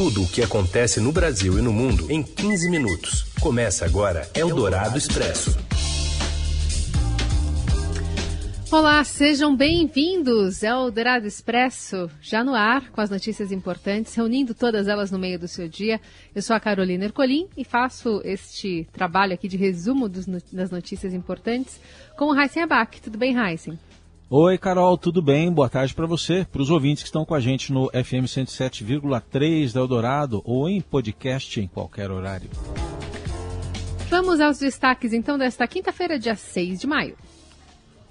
Tudo o que acontece no Brasil e no mundo em 15 minutos. Começa agora Eldorado Expresso. Olá, sejam bem-vindos ao Dourado Expresso, já no ar, com as notícias importantes, reunindo todas elas no meio do seu dia. Eu sou a Carolina Ercolim e faço este trabalho aqui de resumo dos, das notícias importantes com o Heisen Abac. Tudo bem, Heisen? Oi, Carol, tudo bem? Boa tarde para você, para os ouvintes que estão com a gente no FM 107,3 da Eldorado ou em podcast em qualquer horário. Vamos aos destaques então desta quinta-feira, dia 6 de maio.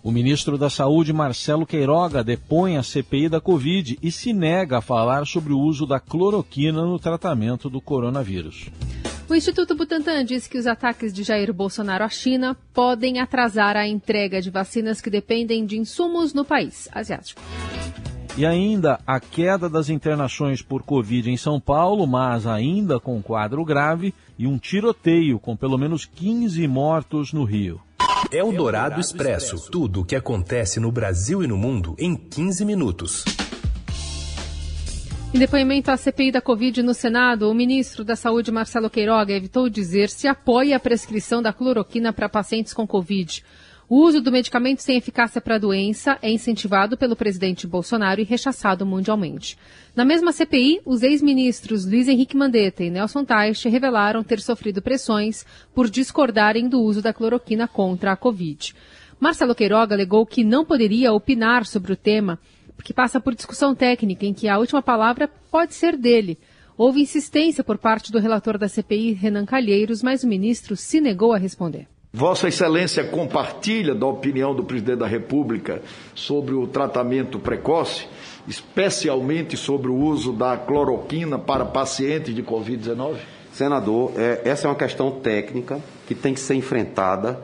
O ministro da Saúde, Marcelo Queiroga, depõe a CPI da Covid e se nega a falar sobre o uso da cloroquina no tratamento do coronavírus. O Instituto Butantan diz que os ataques de Jair Bolsonaro à China podem atrasar a entrega de vacinas que dependem de insumos no país asiático. E ainda a queda das internações por Covid em São Paulo, mas ainda com quadro grave, e um tiroteio com pelo menos 15 mortos no Rio. É o Dourado Expresso. Tudo o que acontece no Brasil e no mundo em 15 minutos. Em depoimento à CPI da Covid no Senado, o ministro da Saúde, Marcelo Queiroga, evitou dizer se apoia a prescrição da cloroquina para pacientes com Covid. O uso do medicamento sem eficácia para a doença é incentivado pelo presidente Bolsonaro e rechaçado mundialmente. Na mesma CPI, os ex-ministros Luiz Henrique Mandetta e Nelson Teich revelaram ter sofrido pressões por discordarem do uso da cloroquina contra a Covid. Marcelo Queiroga alegou que não poderia opinar sobre o tema, que passa por discussão técnica em que a última palavra pode ser dele. Houve insistência por parte do relator da CPI, Renan Calheiros, mas o ministro se negou a responder. Vossa Excelência compartilha da opinião do presidente da República sobre o tratamento precoce, especialmente sobre o uso da cloroquina para pacientes de Covid-19? Senador, é, essa é uma questão técnica que tem que ser enfrentada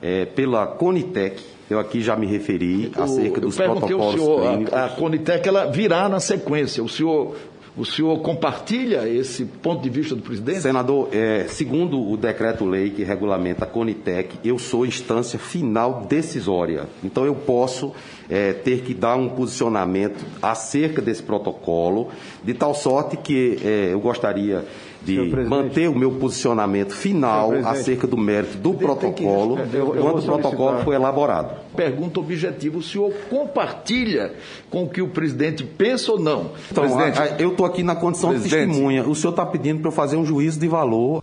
é, pela Conitec. Eu aqui já me referi acerca dos protocolos senhor, clínicos. A, a Conitec ela virá na sequência. O senhor o senhor compartilha esse ponto de vista do presidente? Senador, é, segundo o decreto-lei que regulamenta a Conitec, eu sou instância final decisória. Então eu posso é, ter que dar um posicionamento acerca desse protocolo, de tal sorte que é, eu gostaria de manter o meu posicionamento final acerca do mérito do protocolo quando o protocolo foi elaborado. Pergunta objetiva: o senhor compartilha com o que o presidente pensa ou não? Então, presidente, eu estou aqui na condição presidente. de testemunha. O senhor está pedindo para eu fazer um juízo de valor.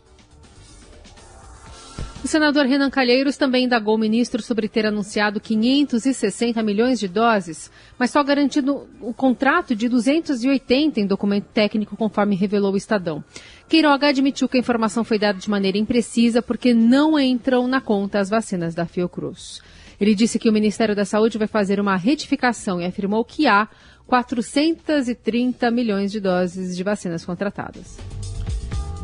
O senador Renan Calheiros também indagou o ministro sobre ter anunciado 560 milhões de doses, mas só garantido o contrato de 280 em documento técnico, conforme revelou o Estadão. Queiroga admitiu que a informação foi dada de maneira imprecisa porque não entram na conta as vacinas da Fiocruz. Ele disse que o Ministério da Saúde vai fazer uma retificação e afirmou que há 430 milhões de doses de vacinas contratadas.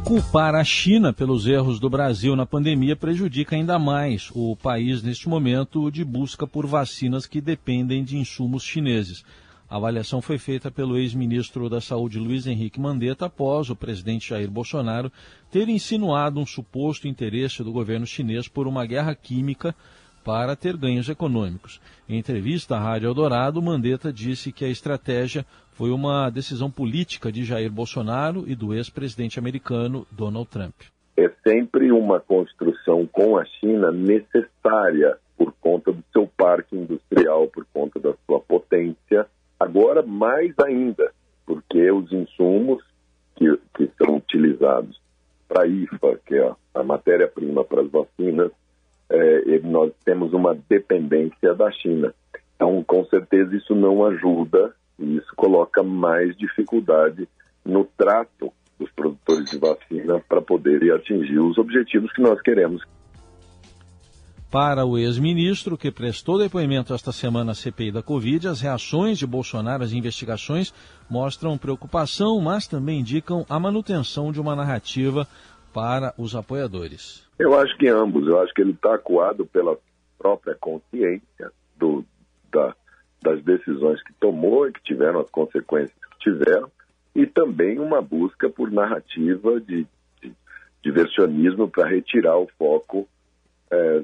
Culpar a China pelos erros do Brasil na pandemia prejudica ainda mais o país neste momento de busca por vacinas que dependem de insumos chineses. A avaliação foi feita pelo ex-ministro da Saúde Luiz Henrique Mandetta após o presidente Jair Bolsonaro ter insinuado um suposto interesse do governo chinês por uma guerra química para ter ganhos econômicos. Em entrevista à Rádio Eldorado, Mandetta disse que a estratégia foi uma decisão política de Jair Bolsonaro e do ex-presidente americano Donald Trump. É sempre uma construção com a China necessária por conta do seu parque industrial, por conta da sua potência Agora, mais ainda, porque os insumos que, que são utilizados para a IFA, que é a matéria-prima para as vacinas, é, nós temos uma dependência da China. Então, com certeza, isso não ajuda e isso coloca mais dificuldade no trato dos produtores de vacina para poderem atingir os objetivos que nós queremos para o ex-ministro, que prestou depoimento esta semana à CPI da Covid, as reações de Bolsonaro às investigações mostram preocupação, mas também indicam a manutenção de uma narrativa para os apoiadores. Eu acho que ambos. Eu acho que ele está acuado pela própria consciência do, da, das decisões que tomou e que tiveram as consequências que tiveram, e também uma busca por narrativa de, de diversionismo para retirar o foco é,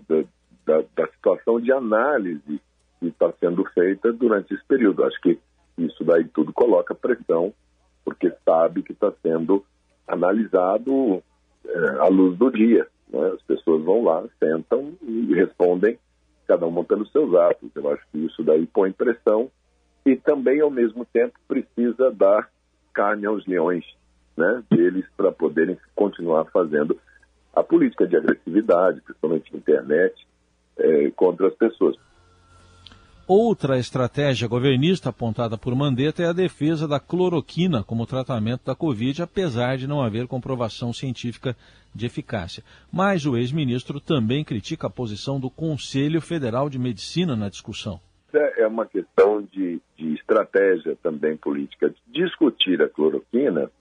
da, da situação de análise que está sendo feita durante esse período. Acho que isso daí tudo coloca pressão porque sabe que está sendo analisado é, à luz do dia. Né? As pessoas vão lá, sentam e respondem, cada uma pelos seus atos. Eu acho que isso daí põe pressão e também, ao mesmo tempo, precisa dar carne aos leões né, deles para poderem continuar fazendo a política de agressividade, principalmente na internet, é, contra as pessoas. Outra estratégia governista apontada por Mandetta é a defesa da cloroquina como tratamento da Covid, apesar de não haver comprovação científica de eficácia. Mas o ex-ministro também critica a posição do Conselho Federal de Medicina na discussão. É uma questão de, de estratégia também política. Discutir a cloroquina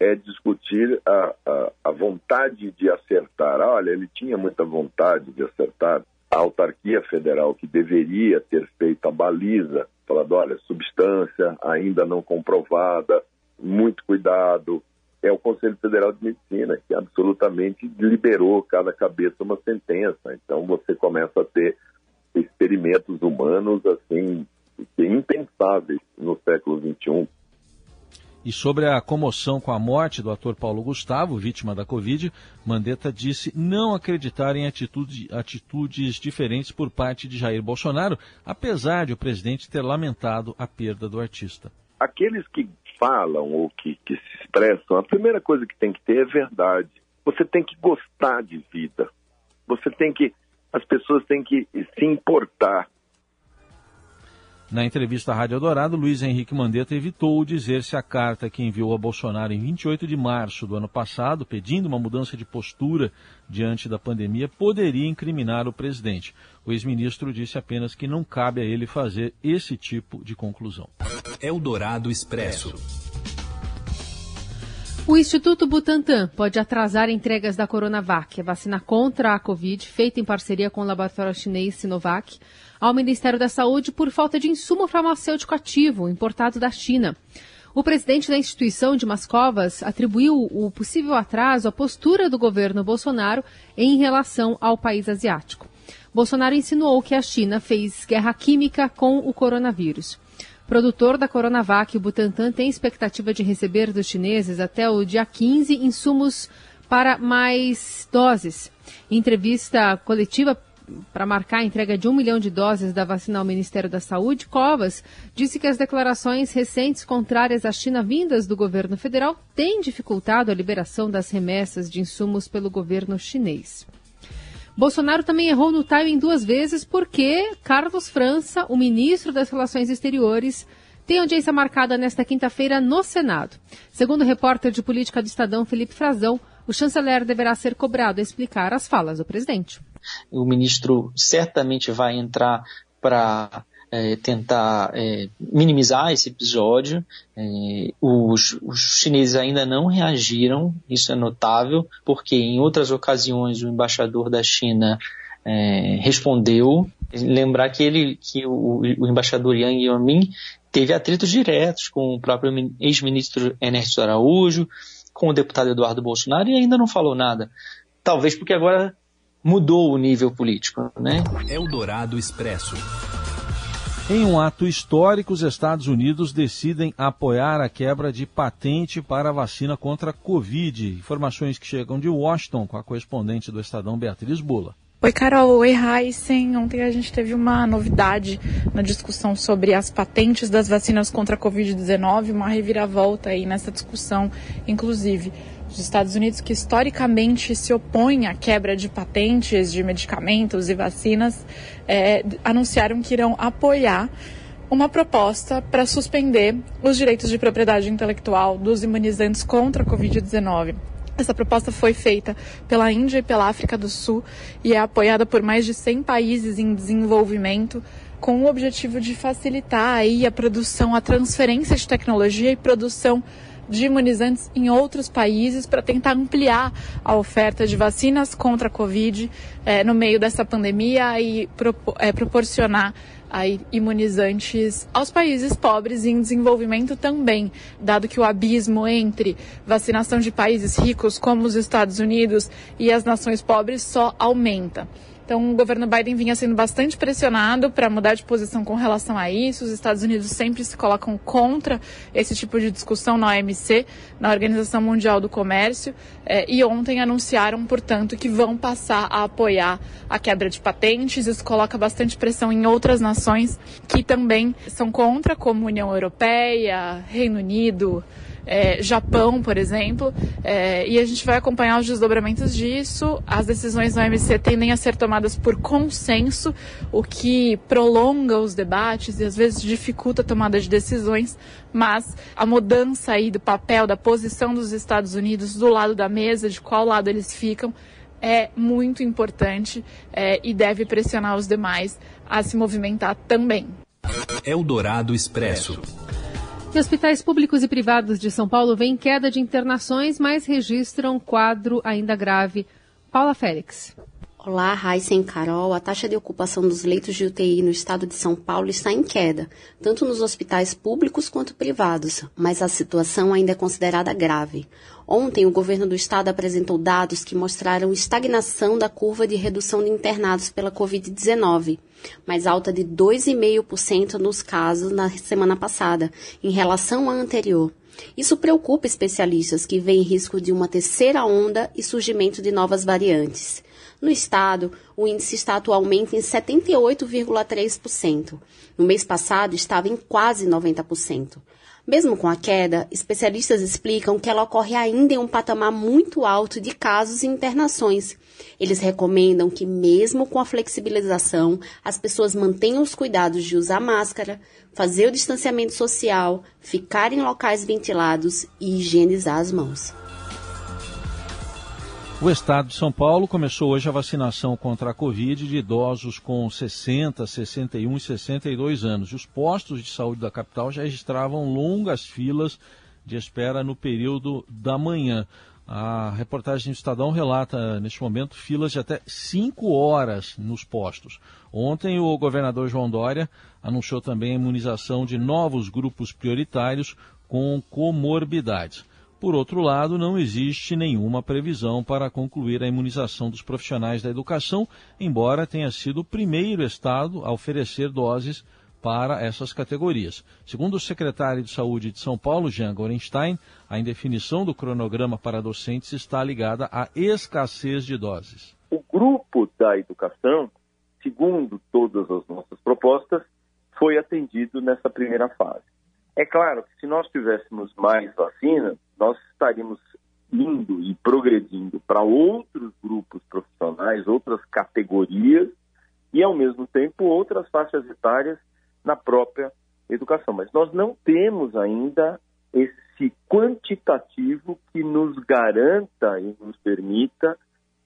é discutir a, a, a vontade de acertar. Olha, ele tinha muita vontade de acertar a autarquia federal que deveria ter feito a baliza, falando, olha, substância ainda não comprovada, muito cuidado, é o Conselho Federal de Medicina, que absolutamente liberou cada cabeça uma sentença. Então você começa a ter experimentos humanos assim impensáveis no século XXI. E sobre a comoção com a morte do ator Paulo Gustavo, vítima da Covid, Mandetta disse não acreditar em atitude, atitudes diferentes por parte de Jair Bolsonaro, apesar de o presidente ter lamentado a perda do artista. Aqueles que falam ou que, que se expressam, a primeira coisa que tem que ter é verdade. Você tem que gostar de vida. Você tem que. As pessoas têm que se importar na entrevista à Rádio Eldorado, Luiz Henrique Mandetta evitou dizer se a carta que enviou a Bolsonaro em 28 de março do ano passado, pedindo uma mudança de postura diante da pandemia, poderia incriminar o presidente. O ex-ministro disse apenas que não cabe a ele fazer esse tipo de conclusão. Eldorado Expresso. O Instituto Butantan pode atrasar entregas da Coronavac, a vacina contra a Covid, feita em parceria com o laboratório chinês Sinovac ao Ministério da Saúde por falta de insumo farmacêutico ativo importado da China. O presidente da instituição, Dimas Covas, atribuiu o possível atraso à postura do governo Bolsonaro em relação ao país asiático. Bolsonaro insinuou que a China fez guerra química com o coronavírus. Produtor da Coronavac, o Butantan tem expectativa de receber dos chineses até o dia 15 insumos para mais doses. Em entrevista coletiva para marcar a entrega de um milhão de doses da vacina ao Ministério da Saúde, Covas disse que as declarações recentes contrárias à China vindas do governo federal têm dificultado a liberação das remessas de insumos pelo governo chinês. Bolsonaro também errou no timing duas vezes porque Carlos França, o ministro das Relações Exteriores, tem audiência marcada nesta quinta-feira no Senado. Segundo o repórter de política do Estadão, Felipe Frazão, o chanceler deverá ser cobrado a explicar as falas do presidente. O ministro certamente vai entrar para é, tentar é, minimizar esse episódio. É, os, os, chineses ainda não reagiram, isso é notável, porque em outras ocasiões o embaixador da China é, respondeu. Lembrar que ele, que o, o embaixador Yang Yamin teve atritos diretos com o próprio ex-ministro Ernesto Araújo, com o deputado Eduardo Bolsonaro e ainda não falou nada. Talvez porque agora mudou o nível político, né? Eldorado Expresso. Em um ato histórico, os Estados Unidos decidem apoiar a quebra de patente para a vacina contra a Covid. Informações que chegam de Washington com a correspondente do Estadão Beatriz Bula. Oi, Carol. Oi, Heisen. Ontem a gente teve uma novidade na discussão sobre as patentes das vacinas contra a Covid-19, uma reviravolta aí nessa discussão, inclusive. Os Estados Unidos, que historicamente se opõem à quebra de patentes de medicamentos e vacinas, é, anunciaram que irão apoiar uma proposta para suspender os direitos de propriedade intelectual dos imunizantes contra a Covid-19. Essa proposta foi feita pela Índia e pela África do Sul e é apoiada por mais de 100 países em desenvolvimento com o objetivo de facilitar aí a produção, a transferência de tecnologia e produção de imunizantes em outros países para tentar ampliar a oferta de vacinas contra a Covid é, no meio dessa pandemia e é, proporcionar aí, imunizantes aos países pobres em desenvolvimento também, dado que o abismo entre vacinação de países ricos como os Estados Unidos e as nações pobres só aumenta. Então, o governo Biden vinha sendo bastante pressionado para mudar de posição com relação a isso. Os Estados Unidos sempre se colocam contra esse tipo de discussão na OMC, na Organização Mundial do Comércio, eh, e ontem anunciaram, portanto, que vão passar a apoiar a quebra de patentes. Isso coloca bastante pressão em outras nações que também são contra, como União Europeia, Reino Unido é, Japão, por exemplo, é, e a gente vai acompanhar os desdobramentos disso. As decisões da OMC tendem a ser tomadas por consenso, o que prolonga os debates e às vezes dificulta a tomada de decisões, mas a mudança aí do papel, da posição dos Estados Unidos do lado da mesa, de qual lado eles ficam, é muito importante é, e deve pressionar os demais a se movimentar também. Eldorado Expresso. E hospitais públicos e privados de São Paulo vêm queda de internações, mas registram quadro ainda grave. Paula Félix. Olá, Raíssa e Carol. A taxa de ocupação dos leitos de UTI no estado de São Paulo está em queda, tanto nos hospitais públicos quanto privados, mas a situação ainda é considerada grave. Ontem, o governo do estado apresentou dados que mostraram estagnação da curva de redução de internados pela Covid-19, mais alta de 2,5% nos casos na semana passada, em relação à anterior. Isso preocupa especialistas que veem risco de uma terceira onda e surgimento de novas variantes. No estado, o índice está atualmente em 78,3%. No mês passado, estava em quase 90%. Mesmo com a queda, especialistas explicam que ela ocorre ainda em um patamar muito alto de casos e internações. Eles recomendam que, mesmo com a flexibilização, as pessoas mantenham os cuidados de usar máscara, fazer o distanciamento social, ficar em locais ventilados e higienizar as mãos. O estado de São Paulo começou hoje a vacinação contra a Covid de idosos com 60, 61 e 62 anos. Os postos de saúde da capital já registravam longas filas de espera no período da manhã. A reportagem do Estadão relata, neste momento, filas de até 5 horas nos postos. Ontem, o governador João Dória anunciou também a imunização de novos grupos prioritários com comorbidades. Por outro lado, não existe nenhuma previsão para concluir a imunização dos profissionais da educação, embora tenha sido o primeiro estado a oferecer doses para essas categorias. Segundo o secretário de Saúde de São Paulo, Jean Gorenstein, a indefinição do cronograma para docentes está ligada à escassez de doses. O grupo da educação, segundo todas as nossas propostas, foi atendido nessa primeira fase. É claro que se nós tivéssemos mais vacina, nós estaríamos indo e progredindo para outros grupos profissionais, outras categorias e, ao mesmo tempo, outras faixas etárias na própria educação. Mas nós não temos ainda esse quantitativo que nos garanta e nos permita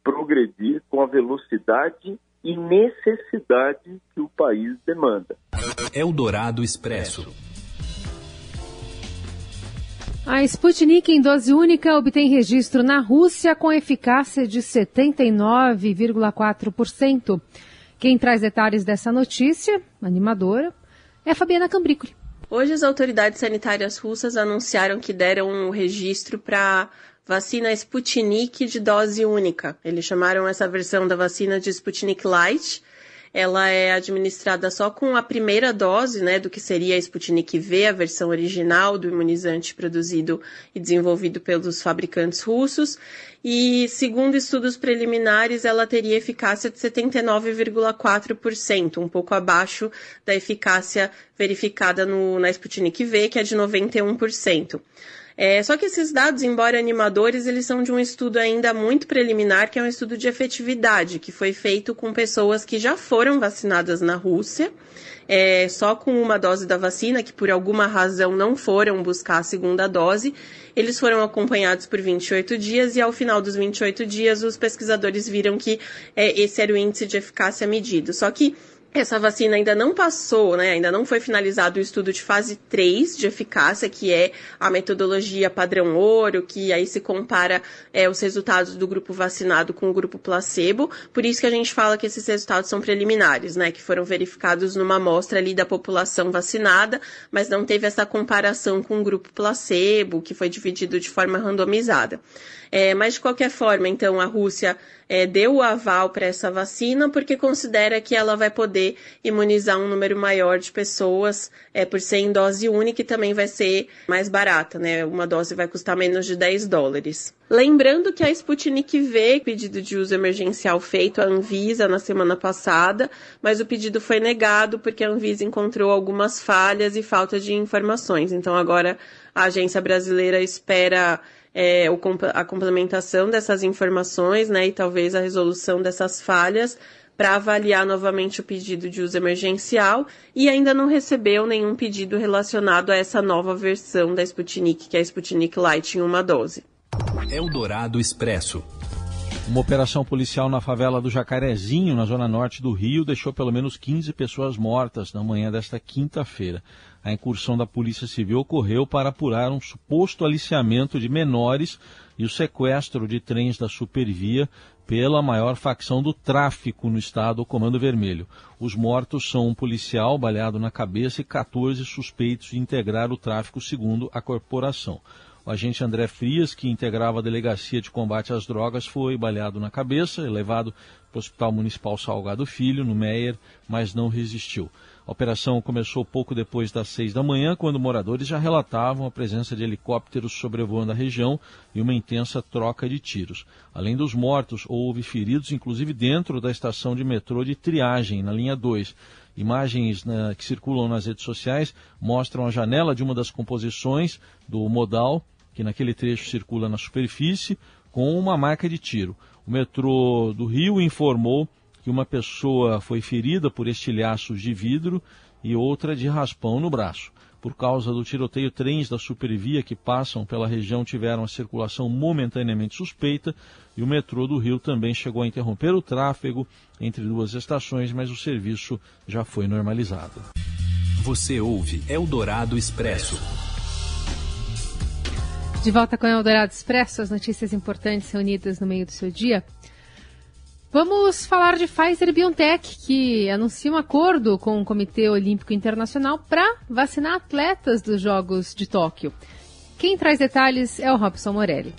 progredir com a velocidade e necessidade que o país demanda. Eldorado Expresso. A Sputnik em dose única obtém registro na Rússia com eficácia de 79,4%. Quem traz detalhes dessa notícia, animadora, é a Fabiana Cambricoli. Hoje as autoridades sanitárias russas anunciaram que deram um registro para vacina Sputnik de dose única. Eles chamaram essa versão da vacina de Sputnik Light ela é administrada só com a primeira dose, né, do que seria a Sputnik V, a versão original do imunizante produzido e desenvolvido pelos fabricantes russos. E, segundo estudos preliminares, ela teria eficácia de 79,4%, um pouco abaixo da eficácia verificada no, na Sputnik V, que é de 91%. É, só que esses dados, embora animadores, eles são de um estudo ainda muito preliminar, que é um estudo de efetividade, que foi feito com pessoas que já foram vacinadas na Rússia, é, só com uma dose da vacina, que por alguma razão não foram buscar a segunda dose. Eles foram acompanhados por 28 dias e ao final dos 28 dias os pesquisadores viram que é, esse era o índice de eficácia medido. Só que essa vacina ainda não passou, né? Ainda não foi finalizado o estudo de fase 3 de eficácia, que é a metodologia padrão ouro, que aí se compara é, os resultados do grupo vacinado com o grupo placebo. Por isso que a gente fala que esses resultados são preliminares, né? Que foram verificados numa amostra ali da população vacinada, mas não teve essa comparação com o grupo placebo, que foi dividido de forma randomizada. É, mas de qualquer forma, então, a Rússia é, deu o aval para essa vacina porque considera que ela vai poder imunizar um número maior de pessoas é, por ser em dose única e também vai ser mais barata, né? Uma dose vai custar menos de 10 dólares. Lembrando que a Sputnik V, pedido de uso emergencial feito à Anvisa na semana passada, mas o pedido foi negado porque a Anvisa encontrou algumas falhas e falta de informações. Então agora a agência brasileira espera é, a complementação dessas informações, né, e talvez a resolução dessas falhas para avaliar novamente o pedido de uso emergencial e ainda não recebeu nenhum pedido relacionado a essa nova versão da Sputnik, que é a Sputnik Light em uma dose. Eldorado Expresso. Uma operação policial na favela do Jacarezinho, na zona norte do Rio, deixou pelo menos 15 pessoas mortas na manhã desta quinta-feira. A incursão da Polícia Civil ocorreu para apurar um suposto aliciamento de menores e o sequestro de trens da Supervia pela maior facção do tráfico no estado, o Comando Vermelho. Os mortos são um policial baleado na cabeça e 14 suspeitos de integrar o tráfico, segundo a corporação. O agente André Frias, que integrava a Delegacia de Combate às Drogas, foi baleado na cabeça e levado para o Hospital Municipal Salgado Filho, no Meier, mas não resistiu. A operação começou pouco depois das seis da manhã, quando moradores já relatavam a presença de helicópteros sobrevoando a região e uma intensa troca de tiros. Além dos mortos, houve feridos, inclusive dentro da estação de metrô de triagem, na linha 2. Imagens né, que circulam nas redes sociais mostram a janela de uma das composições do modal, que naquele trecho circula na superfície, com uma marca de tiro. O metrô do Rio informou que uma pessoa foi ferida por estilhaços de vidro e outra de raspão no braço. Por causa do tiroteio, trens da Supervia que passam pela região tiveram a circulação momentaneamente suspeita e o metrô do Rio também chegou a interromper o tráfego entre duas estações, mas o serviço já foi normalizado. Você ouve Eldorado Expresso. De volta com o Eldorado Expresso, as notícias importantes reunidas no meio do seu dia. Vamos falar de Pfizer e BioNTech, que anuncia um acordo com o Comitê Olímpico Internacional para vacinar atletas dos Jogos de Tóquio. Quem traz detalhes é o Robson Morelli.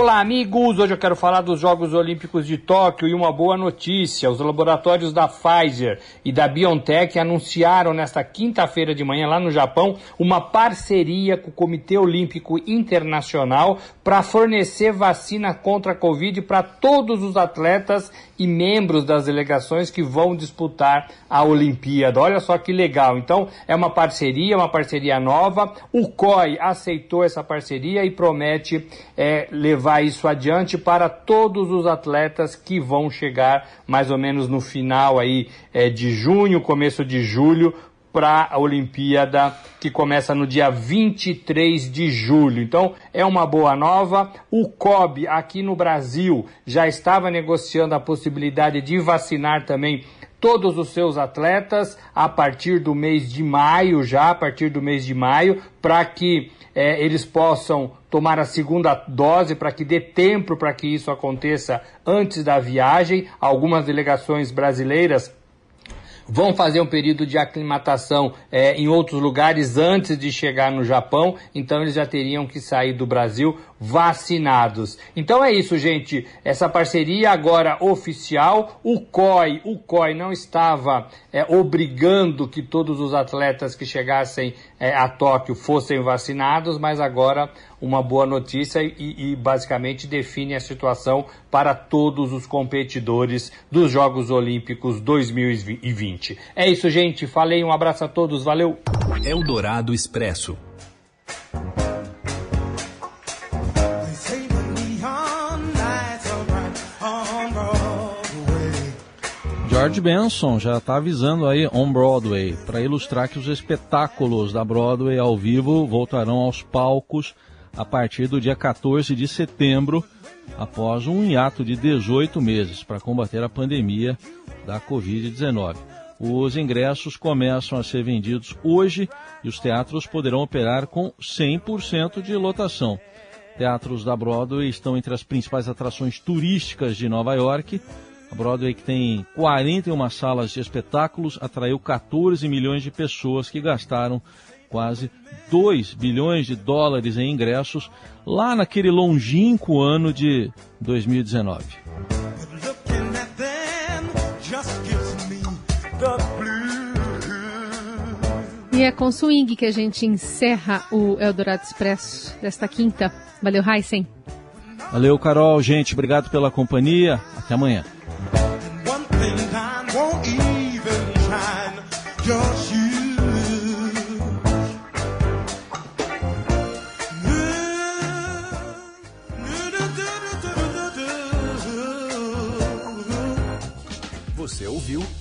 Olá, amigos! Hoje eu quero falar dos Jogos Olímpicos de Tóquio e uma boa notícia. Os laboratórios da Pfizer e da BioNTech anunciaram nesta quinta-feira de manhã, lá no Japão, uma parceria com o Comitê Olímpico Internacional para fornecer vacina contra a Covid para todos os atletas e membros das delegações que vão disputar a Olimpíada. Olha só que legal. Então, é uma parceria, uma parceria nova. O COI aceitou essa parceria e promete é, levar isso adiante para todos os atletas que vão chegar mais ou menos no final aí é, de junho, começo de julho, para a Olimpíada que começa no dia 23 de julho. Então é uma boa nova. O COB aqui no Brasil já estava negociando a possibilidade de vacinar também todos os seus atletas a partir do mês de maio, já a partir do mês de maio, para que é, eles possam tomar a segunda dose, para que dê tempo para que isso aconteça antes da viagem. Algumas delegações brasileiras vão fazer um período de aclimatação é, em outros lugares antes de chegar no Japão, então eles já teriam que sair do Brasil vacinados. Então é isso, gente. Essa parceria agora oficial. O COI, o COI não estava é, obrigando que todos os atletas que chegassem é, a Tóquio fossem vacinados, mas agora uma boa notícia e, e basicamente define a situação para todos os competidores dos Jogos Olímpicos 2020. É isso, gente. Falei, um abraço a todos, valeu. Eldorado Expresso. George Benson já está avisando aí on Broadway para ilustrar que os espetáculos da Broadway ao vivo voltarão aos palcos a partir do dia 14 de setembro, após um hiato de 18 meses para combater a pandemia da Covid-19. Os ingressos começam a ser vendidos hoje e os teatros poderão operar com 100% de lotação. Teatros da Broadway estão entre as principais atrações turísticas de Nova York a Broadway, que tem 41 salas de espetáculos, atraiu 14 milhões de pessoas que gastaram quase 2 bilhões de dólares em ingressos lá naquele longínquo ano de 2019. E é com swing que a gente encerra o Eldorado Expresso desta quinta. Valeu, Heisen. Valeu, Carol. Gente, obrigado pela companhia. Até amanhã.